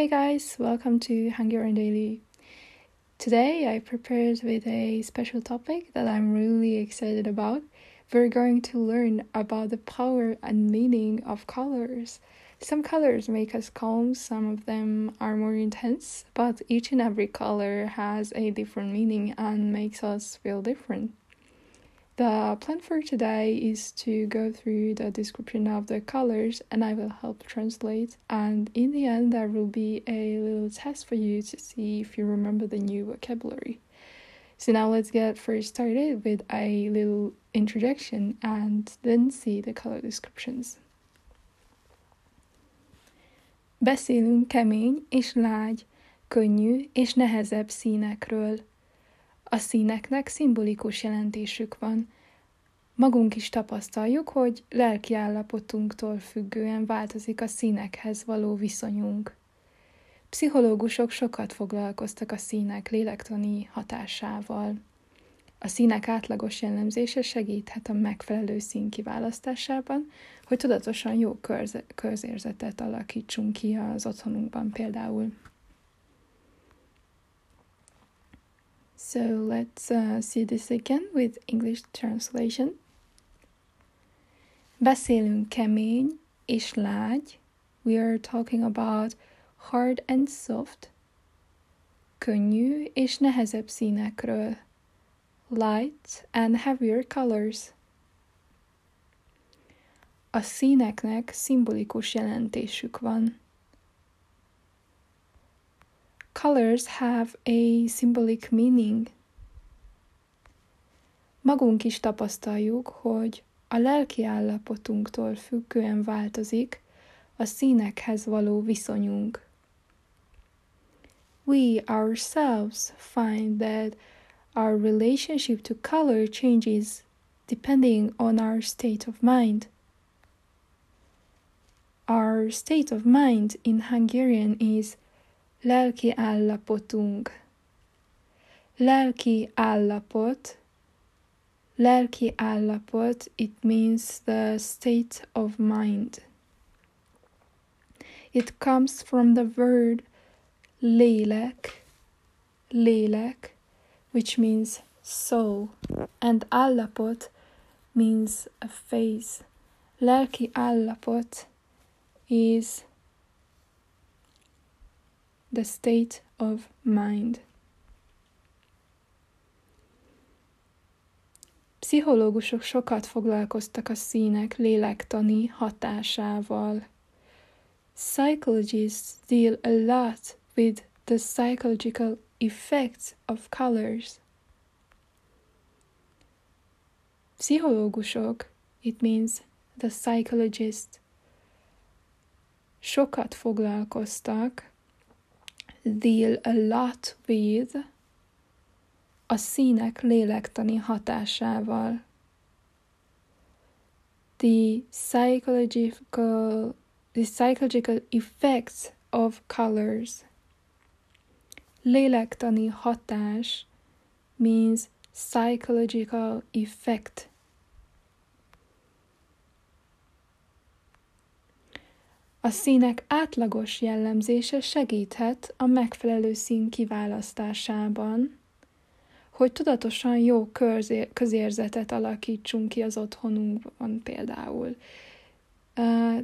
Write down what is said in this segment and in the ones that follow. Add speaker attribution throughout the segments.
Speaker 1: Hey guys, welcome to Hungarian Daily. Today I prepared with a special topic that I'm really excited about. We're going to learn about the power and meaning of colors. Some colors make us calm, some of them are more intense, but each and every color has a different meaning and makes us feel different. The plan for today is to go through the description of the colors and I will help translate. And in the end, there will be a little test for you to see if you remember the new vocabulary. So now let's get first started with a little introduction and then see the color descriptions. Beszélünk kemény és lágy, könnyű és nehezebb színekről. A színeknek szimbolikus jelentésük van. Magunk is tapasztaljuk, hogy lelki állapotunktól függően változik a színekhez való viszonyunk. Pszichológusok sokat foglalkoztak a színek lélektani hatásával. A színek átlagos jellemzése segíthet a megfelelő szín kiválasztásában, hogy tudatosan jó körze- közérzetet alakítsunk ki az otthonunkban például. So let's uh, see this again with English translation. Beszélünk kemény és lágy. We are talking about hard and soft. Könnyű és nehezebb színekről. Light and heavier colors. A színeknek szimbolikus jelentésük van. Colors have a symbolic meaning. Magunk is tapasztaljuk, hogy a lelki állapotunktól függően változik a színekhez való viszonyunk. We ourselves find that our relationship to color changes depending on our state of mind. Our state of mind in Hungarian is lelki állapotunk. Lelki állapot. Lelki állapot, it means the state of mind. It comes from the word lélek, lélek, which means soul, and állapot means a face. Lelki állapot is the state of mind. Pszichológusok sokat foglalkoztak a színek lélektani hatásával. Psychologists deal a lot with the psychological effects of colors. Pszichológusok, it means the psychologist, sokat foglalkoztak, deal a lot with a színek lélektani hatásával. The psychological, the psychological effects of colors. Lélektani hatás means psychological effect. A színek átlagos jellemzése segíthet a megfelelő szín kiválasztásában, hogy tudatosan jó közérzetet alakítsunk ki az otthonunkban például.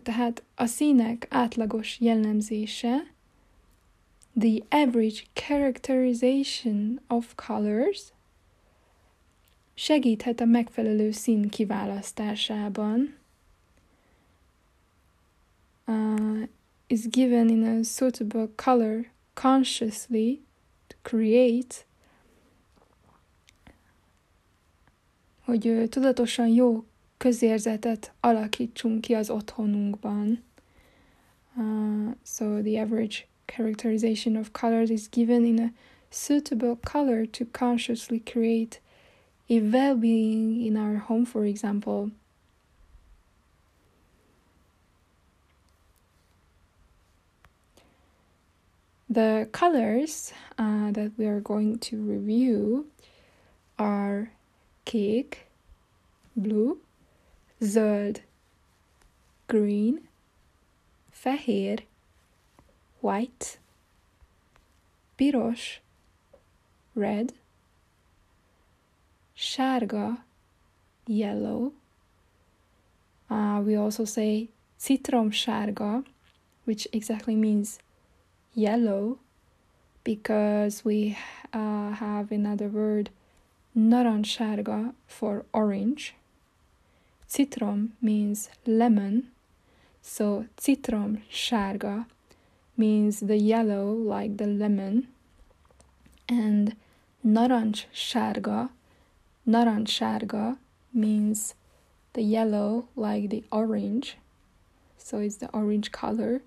Speaker 1: Tehát a színek átlagos jellemzése, the average characterization of colors, segíthet a megfelelő szín kiválasztásában, uh, is given in a suitable color consciously to create, hogy tudatosan jó közérzetet alakítsunk ki az otthonunkban. Uh, so the average characterization of colors is given in a suitable color to consciously create a well being in our home, for example. The colors uh, that we are going to review are kék, blue, zöld, green, fehér, white, piros, red, sárga, yellow. Uh, we also say citrom sárga, which exactly means yellow because we uh, have another word narancssárga for orange. Citrom means lemon, so citrom sárga means the yellow like the lemon, and narancssárga, narancssárga means the yellow like the orange, so it's the orange color.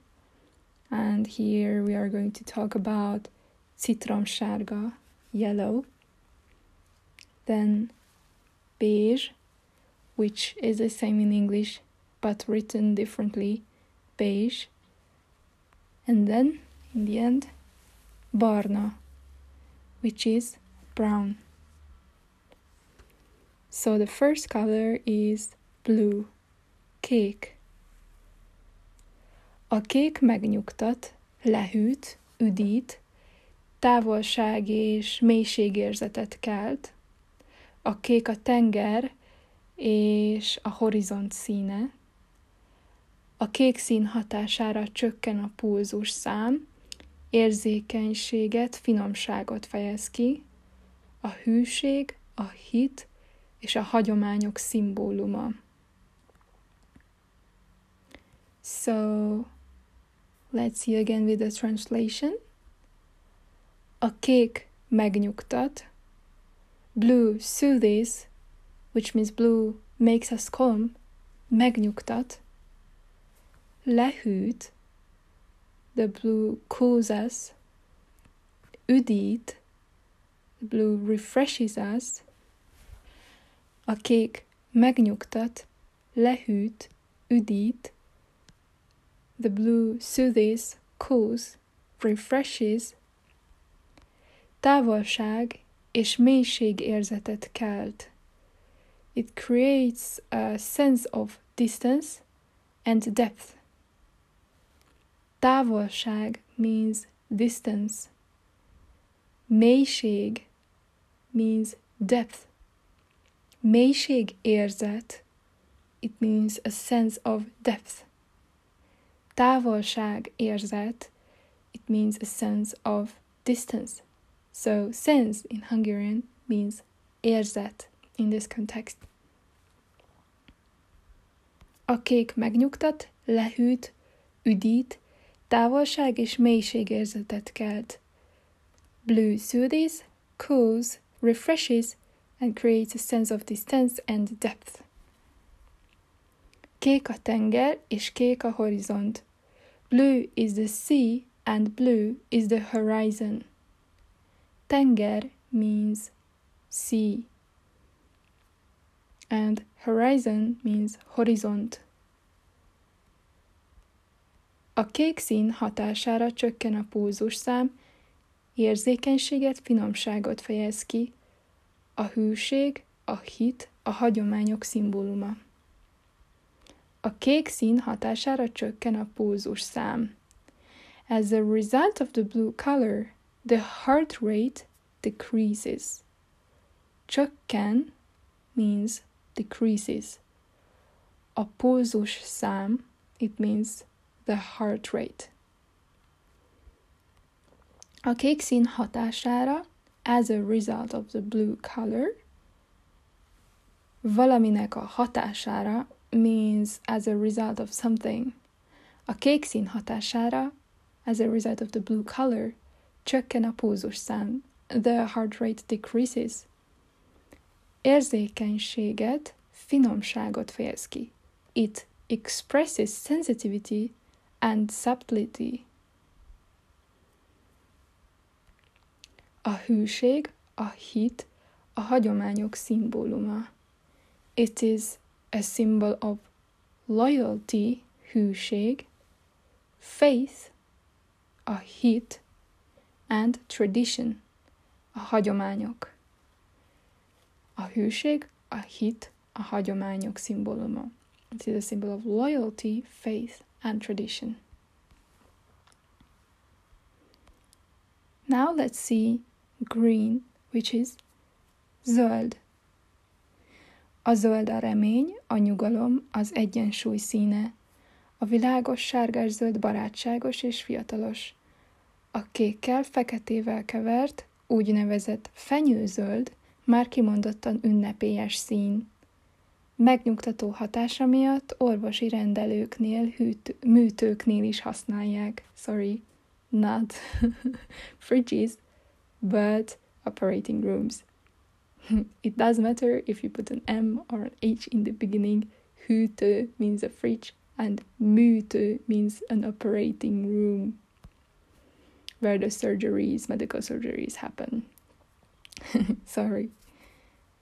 Speaker 1: And here we are going to talk about citron citromsárga, yellow. Then beige, which is the same in English but written differently, beige. And then in the end, barna, which is brown. So the first color is blue, kék. A kék megnyugtat, lehűt, üdít, távolság és mélységérzetet kelt. A kék a tenger és a horizont színe. A kék szín hatására csökken a pulzus szám, érzékenységet, finomságot fejez ki, a hűség, a hit és a hagyományok szimbóluma. So, let's see again with the translation. A kék megnyugtat, blue soothes, which means blue makes us calm, megnyugtat, lehűt, the blue cools us, üdít, the blue refreshes us, a kék megnyugtat, lehűt, üdít, the blue soothes, cools, refreshes, távolság és mélység érzetet kelt. It creates a sense of distance and depth. Távolság means distance. Mélység means depth. Mélység érzet, it means a sense of depth. Távolság érzet, it means a sense of distance. So sense in Hungarian means érzet in this context. A kék megnyugtat, lehűt, üdít, távolság és mélységérzetet kelt. Blue soothes, cools, refreshes, and creates a sense of distance and depth. Kék a tenger és kék a horizont. Blue is the sea and blue is the horizon. Tenger means sea and horizon means horizont. A kék szín hatására csökken a pulzusszám, érzékenységet, finomságot fejez ki, a hűség, a hit, a hagyományok szimbóluma. A kék szín hatására csökken a pulzusszám. As a result of the blue color, the heart rate decreases. Csökken means decreases. A pulzus szám, it means the heart rate. A kék szín hatására, as a result of the blue color, valaminek a hatására means as a result of something. A kék szín hatására, as a result of the blue color, csökken a. The heart rate decreases. Érzékenységet, finomságot fejez ki. It expresses sensitivity and subtlety. a hűség, a hit, a hagyományok szimbóluma. It is a symbol of loyalty, hűség, faith, a hit, and tradition, a hagyományok. A hűség, a hit, a hagyományok szimbóluma. It is a symbol of loyalty, faith, and tradition. Now let's see green, which is zöld. A zöld a remény, a nyugalom, az egyensúly színe. A világos sárgás-zöld barátságos és fiatalos. A kékkel, feketével kevert, úgynevezett fenyőzöld, már kimondottan ünnepélyes szín. Megnyugtató hatása miatt orvosi rendelőknél, hűt, műtőknél is használják. Sorry, not fridges, but operating rooms. it does matter if you put an M or an H in the beginning. Hűtő means a fridge, and műtő means an operating room where the surgeries, medical surgeries happen. Sorry.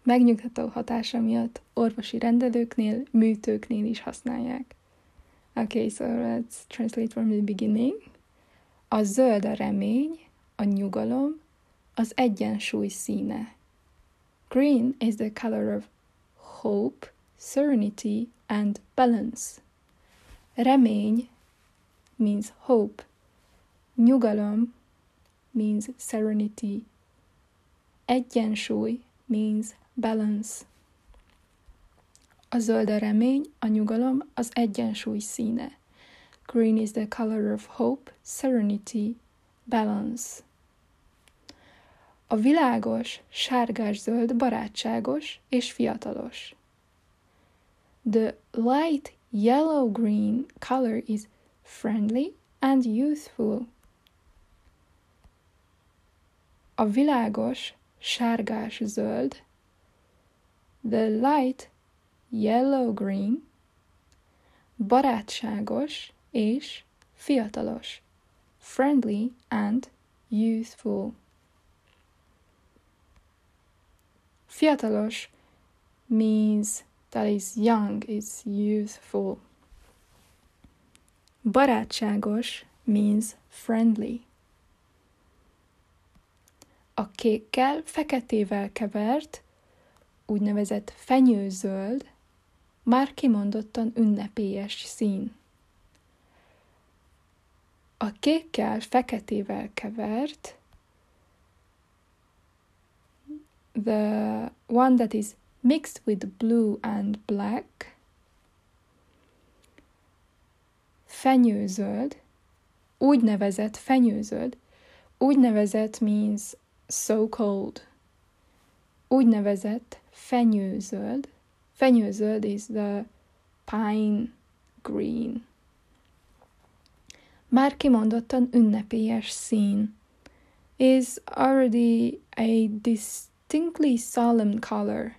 Speaker 1: Megnyugtató hatása miatt orvosi rendelőknél, műtőknél is használják. Okay, so let's translate from the beginning. A zöld a remény, a nyugalom, az egyensúly színe. Green is the color of hope, serenity, and balance. Remény means hope. Nyugalom means serenity. Egyensúly means balance. A zöld a remény, a nyugalom, az egyensúly színe. Green is the color of hope, serenity, balance. A világos, sárgás-zöld barátságos és fiatalos. The light yellow-green color is friendly and youthful. A világos, sárgás-zöld, the light yellow-green, barátságos és fiatalos, friendly and youthful. Fiatalos means that is young, is youthful. Barátságos means friendly. A kékkel, feketével kevert, úgynevezett fenyőzöld, már kimondottan ünnepélyes szín. A kékkel, feketével kevert the one that is mixed with blue and black, fenyőzöld, úgynevezett fenyőzöld, úgynevezett means so-called, úgynevezett fenyőzöld, fenyőzöld is the pine green. Már kimondottan ünnepélyes szín. Is already a dis distinctly solemn color.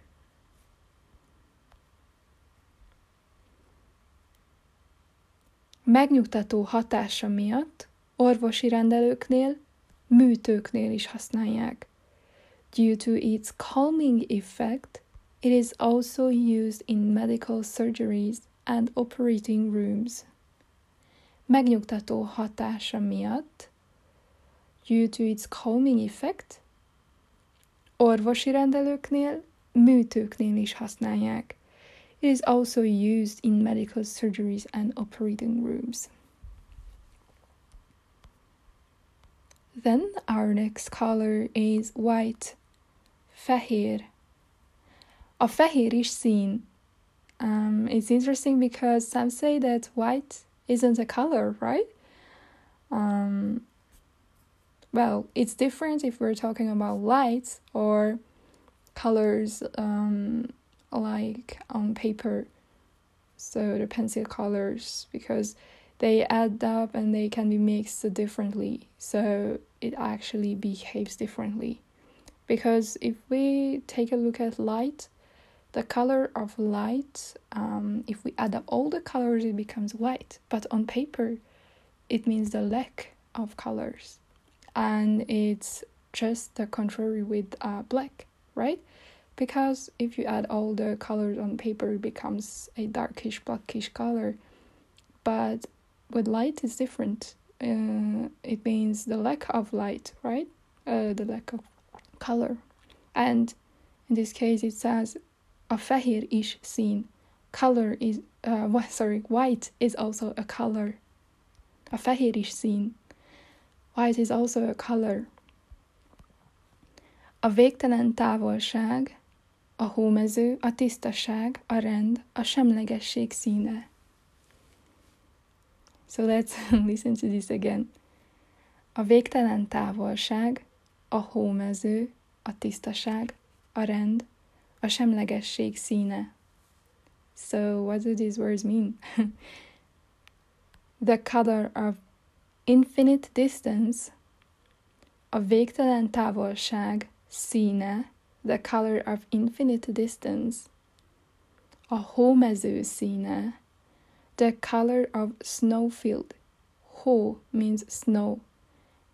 Speaker 1: Megnyugtató hatása miatt orvosi rendelőknél, műtőknél is használják. Due to its calming effect, it is also used in medical surgeries and operating rooms. Megnyugtató hatása miatt, due to its calming effect, Orvosi rendelőknél, műtőknél is használják. It is also used in medical surgeries and operating rooms. Then our next color is white, fehér. A fehér is szín. Um, it's interesting because some say that white isn't a color, right? Um, well, it's different if we're talking about lights or colors um, like on paper. So the pencil colors, because they add up and they can be mixed differently. So it actually behaves differently. Because if we take a look at light, the color of light, um, if we add up all the colors, it becomes white. But on paper, it means the lack of colors and it's just the contrary with uh, black, right? Because if you add all the colors on paper, it becomes a darkish, blackish color. But with light, it's different. Uh, it means the lack of light, right? Uh, the lack of color. And in this case, it says a fehér is szín. Color is, uh, sorry, white is also a color. A fehér is szín. White is also a color. A végtelen távolság, a hómező, a tisztaság, a rend, a semlegesség színe. So let's listen to this again. A végtelen távolság, a hómező, a tisztaság, a rend, a semlegesség színe. So what do these words mean? the color of infinite distance, a végtelen távolság színe, the color of infinite distance, a hómező színe, the color of snowfield. Hó means snow,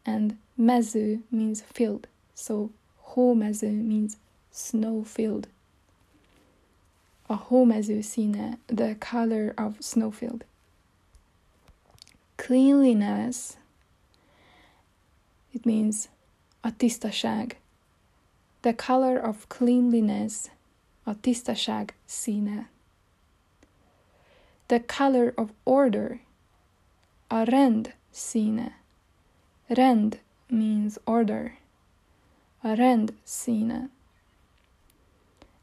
Speaker 1: and mező means field, so hómező means snowfield. A hómező színe, the color of snowfield. Cleanliness, it means a the color of cleanliness, a tisztaság színe. The color of order, a rend színe. Rend means order. A rend színe.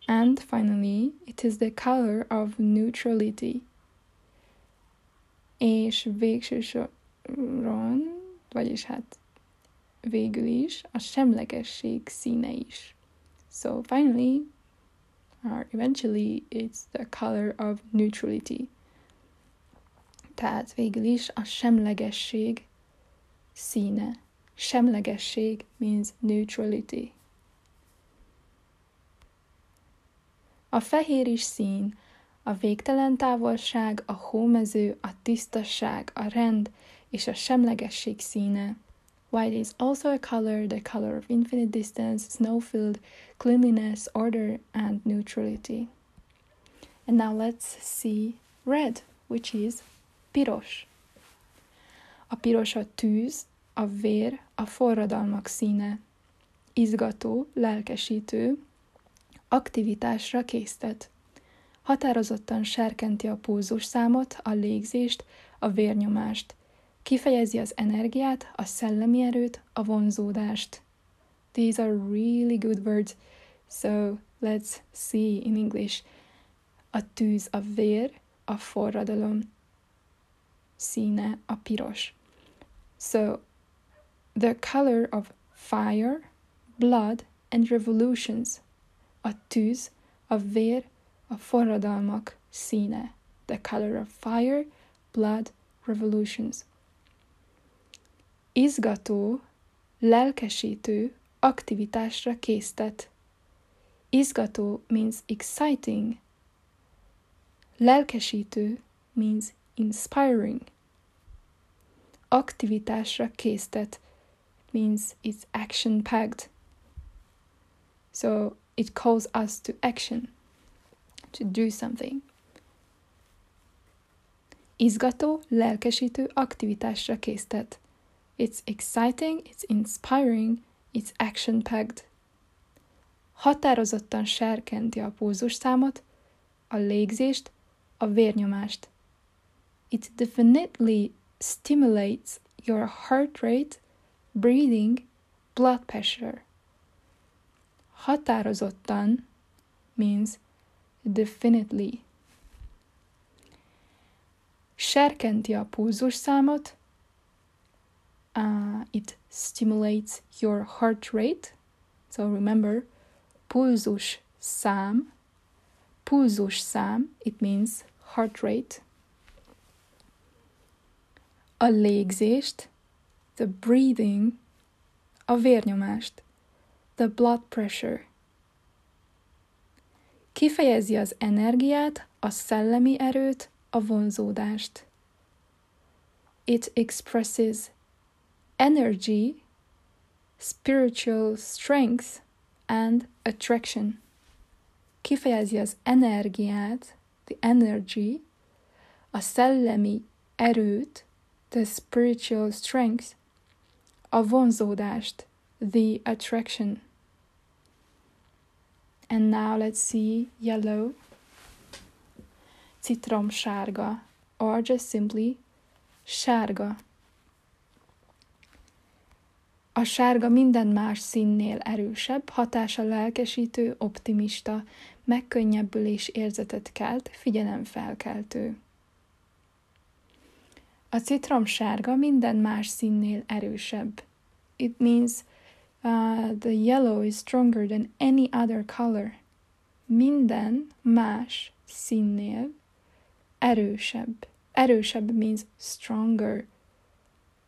Speaker 1: And finally, it is the color of neutrality. És végső soron, vagyis hát végül is a semlegesség színe is. So finally, or eventually, it's the color of neutrality. Tehát végül is a semlegesség színe. Semlegesség means neutrality. A fehér is szín, a végtelen távolság, a hómező, a tisztaság, a rend és a semlegesség színe. White is also a color, the color of infinite distance, snow-filled, cleanliness, order, and neutrality. And now let's see red, which is piros. A piros a tűz, a vér, a forradalmak színe. Izgató, lelkesítő, aktivitásra késztet. Határozottan serkenti a pulzusszámot, a légzést, a vérnyomást – Kifejezi az energiát, a szellemi erőt, a vonzódást. These are really good words. So let's see in English. A tűz a vér, a forradalom színe a piros. So the color of fire, blood and revolutions. A tűz, a vér, a forradalmak színe. The color of fire, blood, revolutions izgató, lelkesítő aktivitásra késztet. Izgató means exciting. Lelkesítő means inspiring. Aktivitásra késztet means it's action packed. So it calls us to action, to do something. Izgató, lelkesítő aktivitásra késztet. It's exciting, it's inspiring, it's action-packed. Határozottan serkenti a pulzusszámot, a légzést, a vérnyomást. It definitely stimulates your heart rate, breathing, blood pressure. Határozottan means definitely. Serkenti a pulzusszámot, uh, it stimulates your heart rate. So remember, pulzus szám. Pulzus szám, it means heart rate. A légzést, the breathing, a vérnyomást, the blood pressure. Kifejezi az energiát, a szellemi erőt, a vonzódást. It expresses energy, spiritual strength and attraction. Kifejezi az energiát, the energy, a szellemi erőt, the spiritual strength, a vonzódást, the attraction. And now let's see yellow, citromsárga, or just simply sárga. A sárga minden más színnél erősebb, hatása lelkesítő, optimista, megkönnyebbülés érzetet kelt, figyelemfelkeltő. A citrom sárga minden más színnél erősebb. It means uh, the yellow is stronger than any other color. Minden más színnél erősebb. Erősebb means stronger.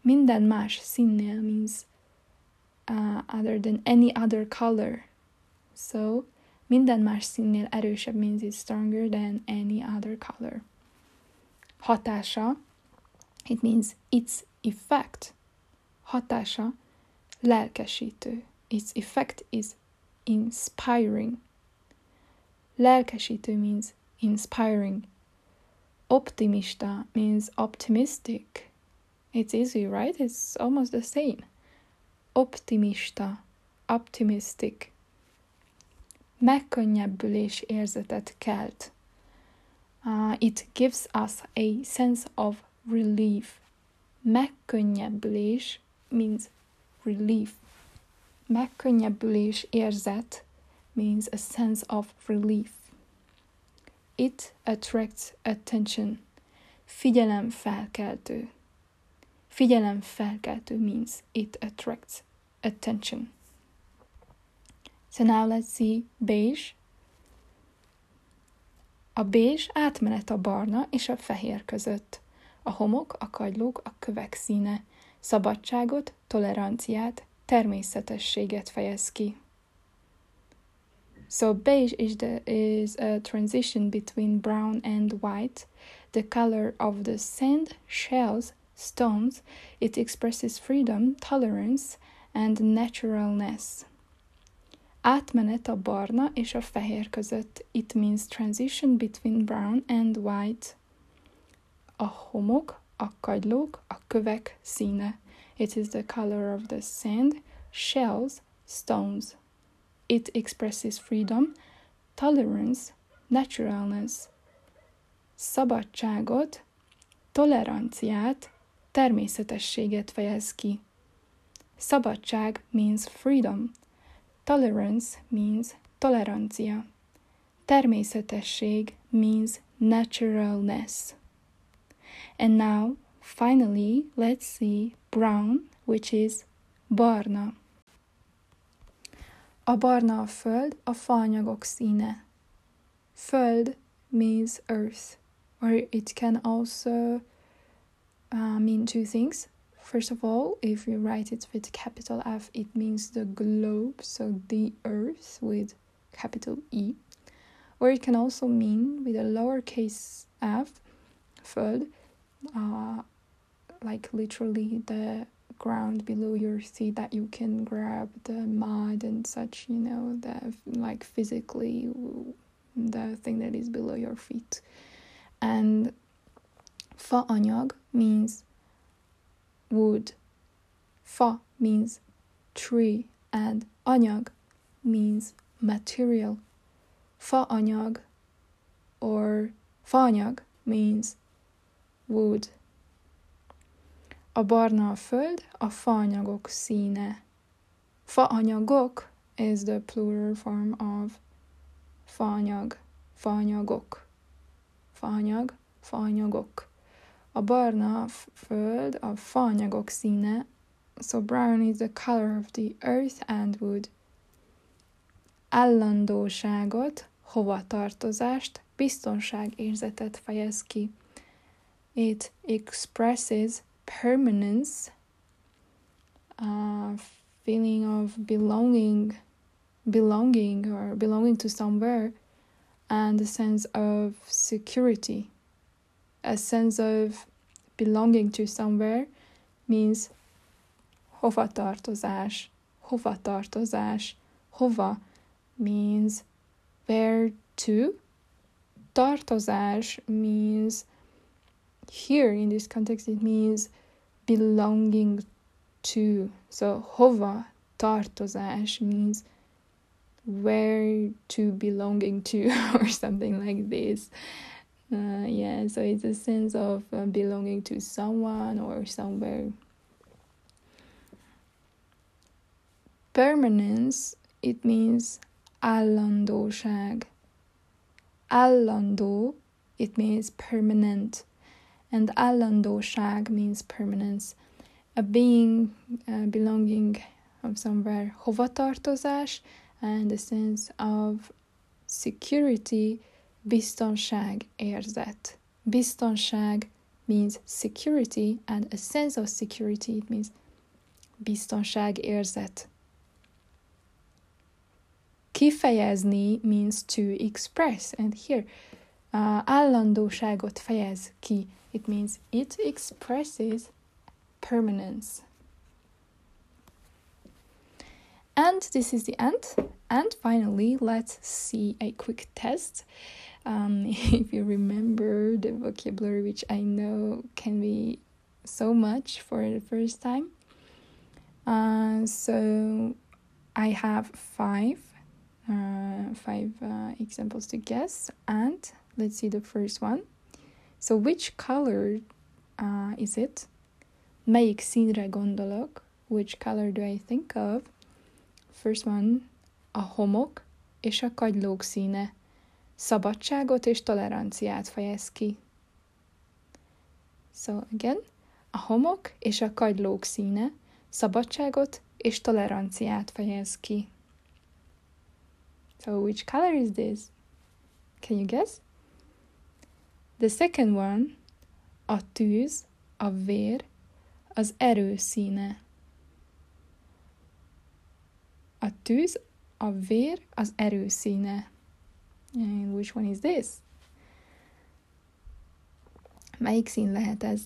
Speaker 1: Minden más színnél means uh, other than any other color. So, minden más színnél erősebb means it's stronger than any other color. Hatása, it means its effect. Hatása, lelkesítő. Its effect is inspiring. Lelkesítő means inspiring. Optimista means optimistic. It's easy, right? It's almost the same. Optimista, optimistic. Megkönnyebbülés érzetet kelt. Uh, it gives us a sense of relief. Megkönnyebbülés means relief. Megkönnyebbülés érzet means a sense of relief. It attracts attention. Figyelem felkeltő. Figyelem felkeltő means it attracts attention. So now let's see beige. A beige átmenet a barna és a fehér között. A homok, a kagylók, a kövek színe. Szabadságot, toleranciát, természetességet fejez ki. So beige is the is a transition between brown and white. The color of the sand, shells, stones. It expresses freedom, tolerance, and naturalness. Átmenet a barna és a fehér között. It means transition between brown and white. A homok, a kagylók, a kövek színe. It is the color of the sand, shells, stones. It expresses freedom, tolerance, naturalness, szabadságot, toleranciát, természetességet fejez ki. Szabadság means freedom. Tolerance means tolerancia. Természetesség means naturalness. And now, finally, let's see brown, which is barna. A barna a föld, a faanyagok színe. Föld means earth, or it can also uh, mean two things. First of all, if you write it with capital F, it means the globe, so the earth with capital E. Or it can also mean with a lowercase f, föld, uh, like literally the ground below your feet that you can grab the mud and such, you know, the like physically the thing that is below your feet. And faanyag means wood. Fa means tree and anyag means material. Faanyag or faanyag means wood. A barna a föld, a faanyagok színe. Faanyagok is the plural form of faanyag, faanyagok. Faanyag, faanyagok. A barna föld, a faanyagok színe, so brown is the color of the earth and wood. Állandóságot, hovatartozást, biztonságérzetet fejez ki. It expresses permanence, uh, feeling of belonging, belonging or belonging to somewhere, and a sense of security. A sense of belonging to somewhere means hovatartozás, hova tartozás. Hova means where to. Tartozás means here in this context it means belonging to. So hova tartozás means where to belonging to or something like this. Uh, yeah, so it's a sense of uh, belonging to someone or somewhere. Permanence, it means állandóság. Állandó, it means permanent. And állandóság means permanence. A being uh, belonging of somewhere, hovatartozás, and a sense of security, biztonság érzet. Biztonság means security, and a sense of security, it means biztonság érzet. Kifejezni means to express, and here uh, állandóságot fejez ki. It means it expresses permanence. And this is the end. And finally, let's see a quick test. Um, if you remember the vocabulary, which I know can be so much for the first time. Uh, so I have five uh, five uh, examples to guess, and let's see the first one. So, which color uh, is it? Melyik színre gondolok? Which color do I think of? First one, a homok és a kagylók színe. Szabadságot és toleranciát fejez ki. So again, a homok és a kagylók színe szabadságot és toleranciát fejez ki. So, which color is this? Can you guess? The second one, a tűz, a vér, az erő színe. A tűz, a vér, az erő színe. And which one is this? Melyik szín lehet ez?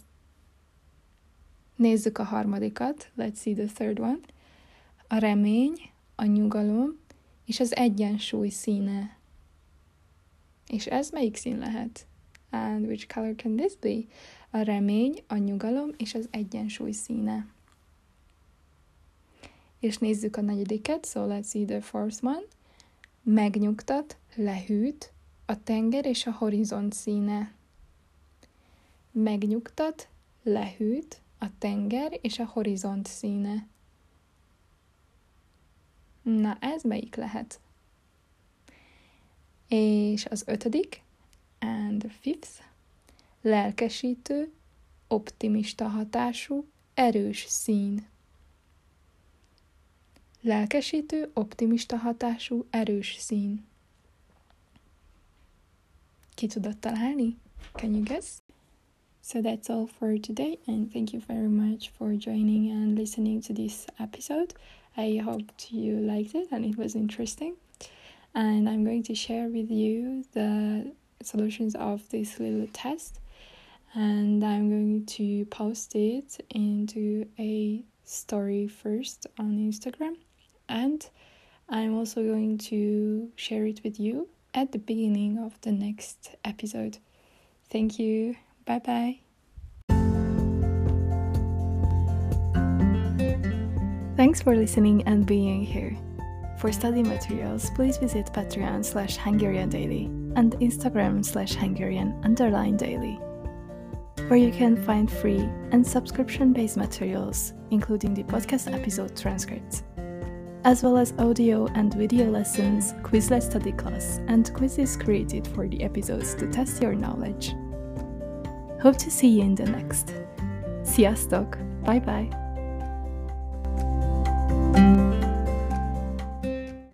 Speaker 1: Nézzük a harmadikat. Let's see the third one. A remény, a nyugalom, és az egyensúly színe. És ez melyik szín lehet? And which color can this be? A remény, a nyugalom és az egyensúly színe. És nézzük a negyediket, so let's see the first one. Megnyugtat, lehűt, a tenger és a horizont színe. Megnyugtat, lehűt, a tenger és a horizont színe. Na, ez melyik lehet? És az ötödik, and fifth, lelkesítő, optimista hatású, erős szín. Lelkesítő, optimista hatású, erős szín. Ki tudod találni? Can you guess? So that's all for today, and thank you very much for joining and listening to this episode. I hoped you liked it and it was interesting. And I'm going to share with you the solutions of this little test. And I'm going to post it into a story first on Instagram. And I'm also going to share it with you at the beginning of the next episode. Thank you. Bye bye. Thanks for listening and being here. For study materials, please visit Patreon slash Hungarian Daily and Instagram slash Hungarian underline daily, where you can find free and subscription based materials, including the podcast episode transcripts, as well as audio and video lessons, Quizlet study class, and quizzes created for the episodes to test your knowledge. Hope to see you in the next. Sziasztok! Bye bye!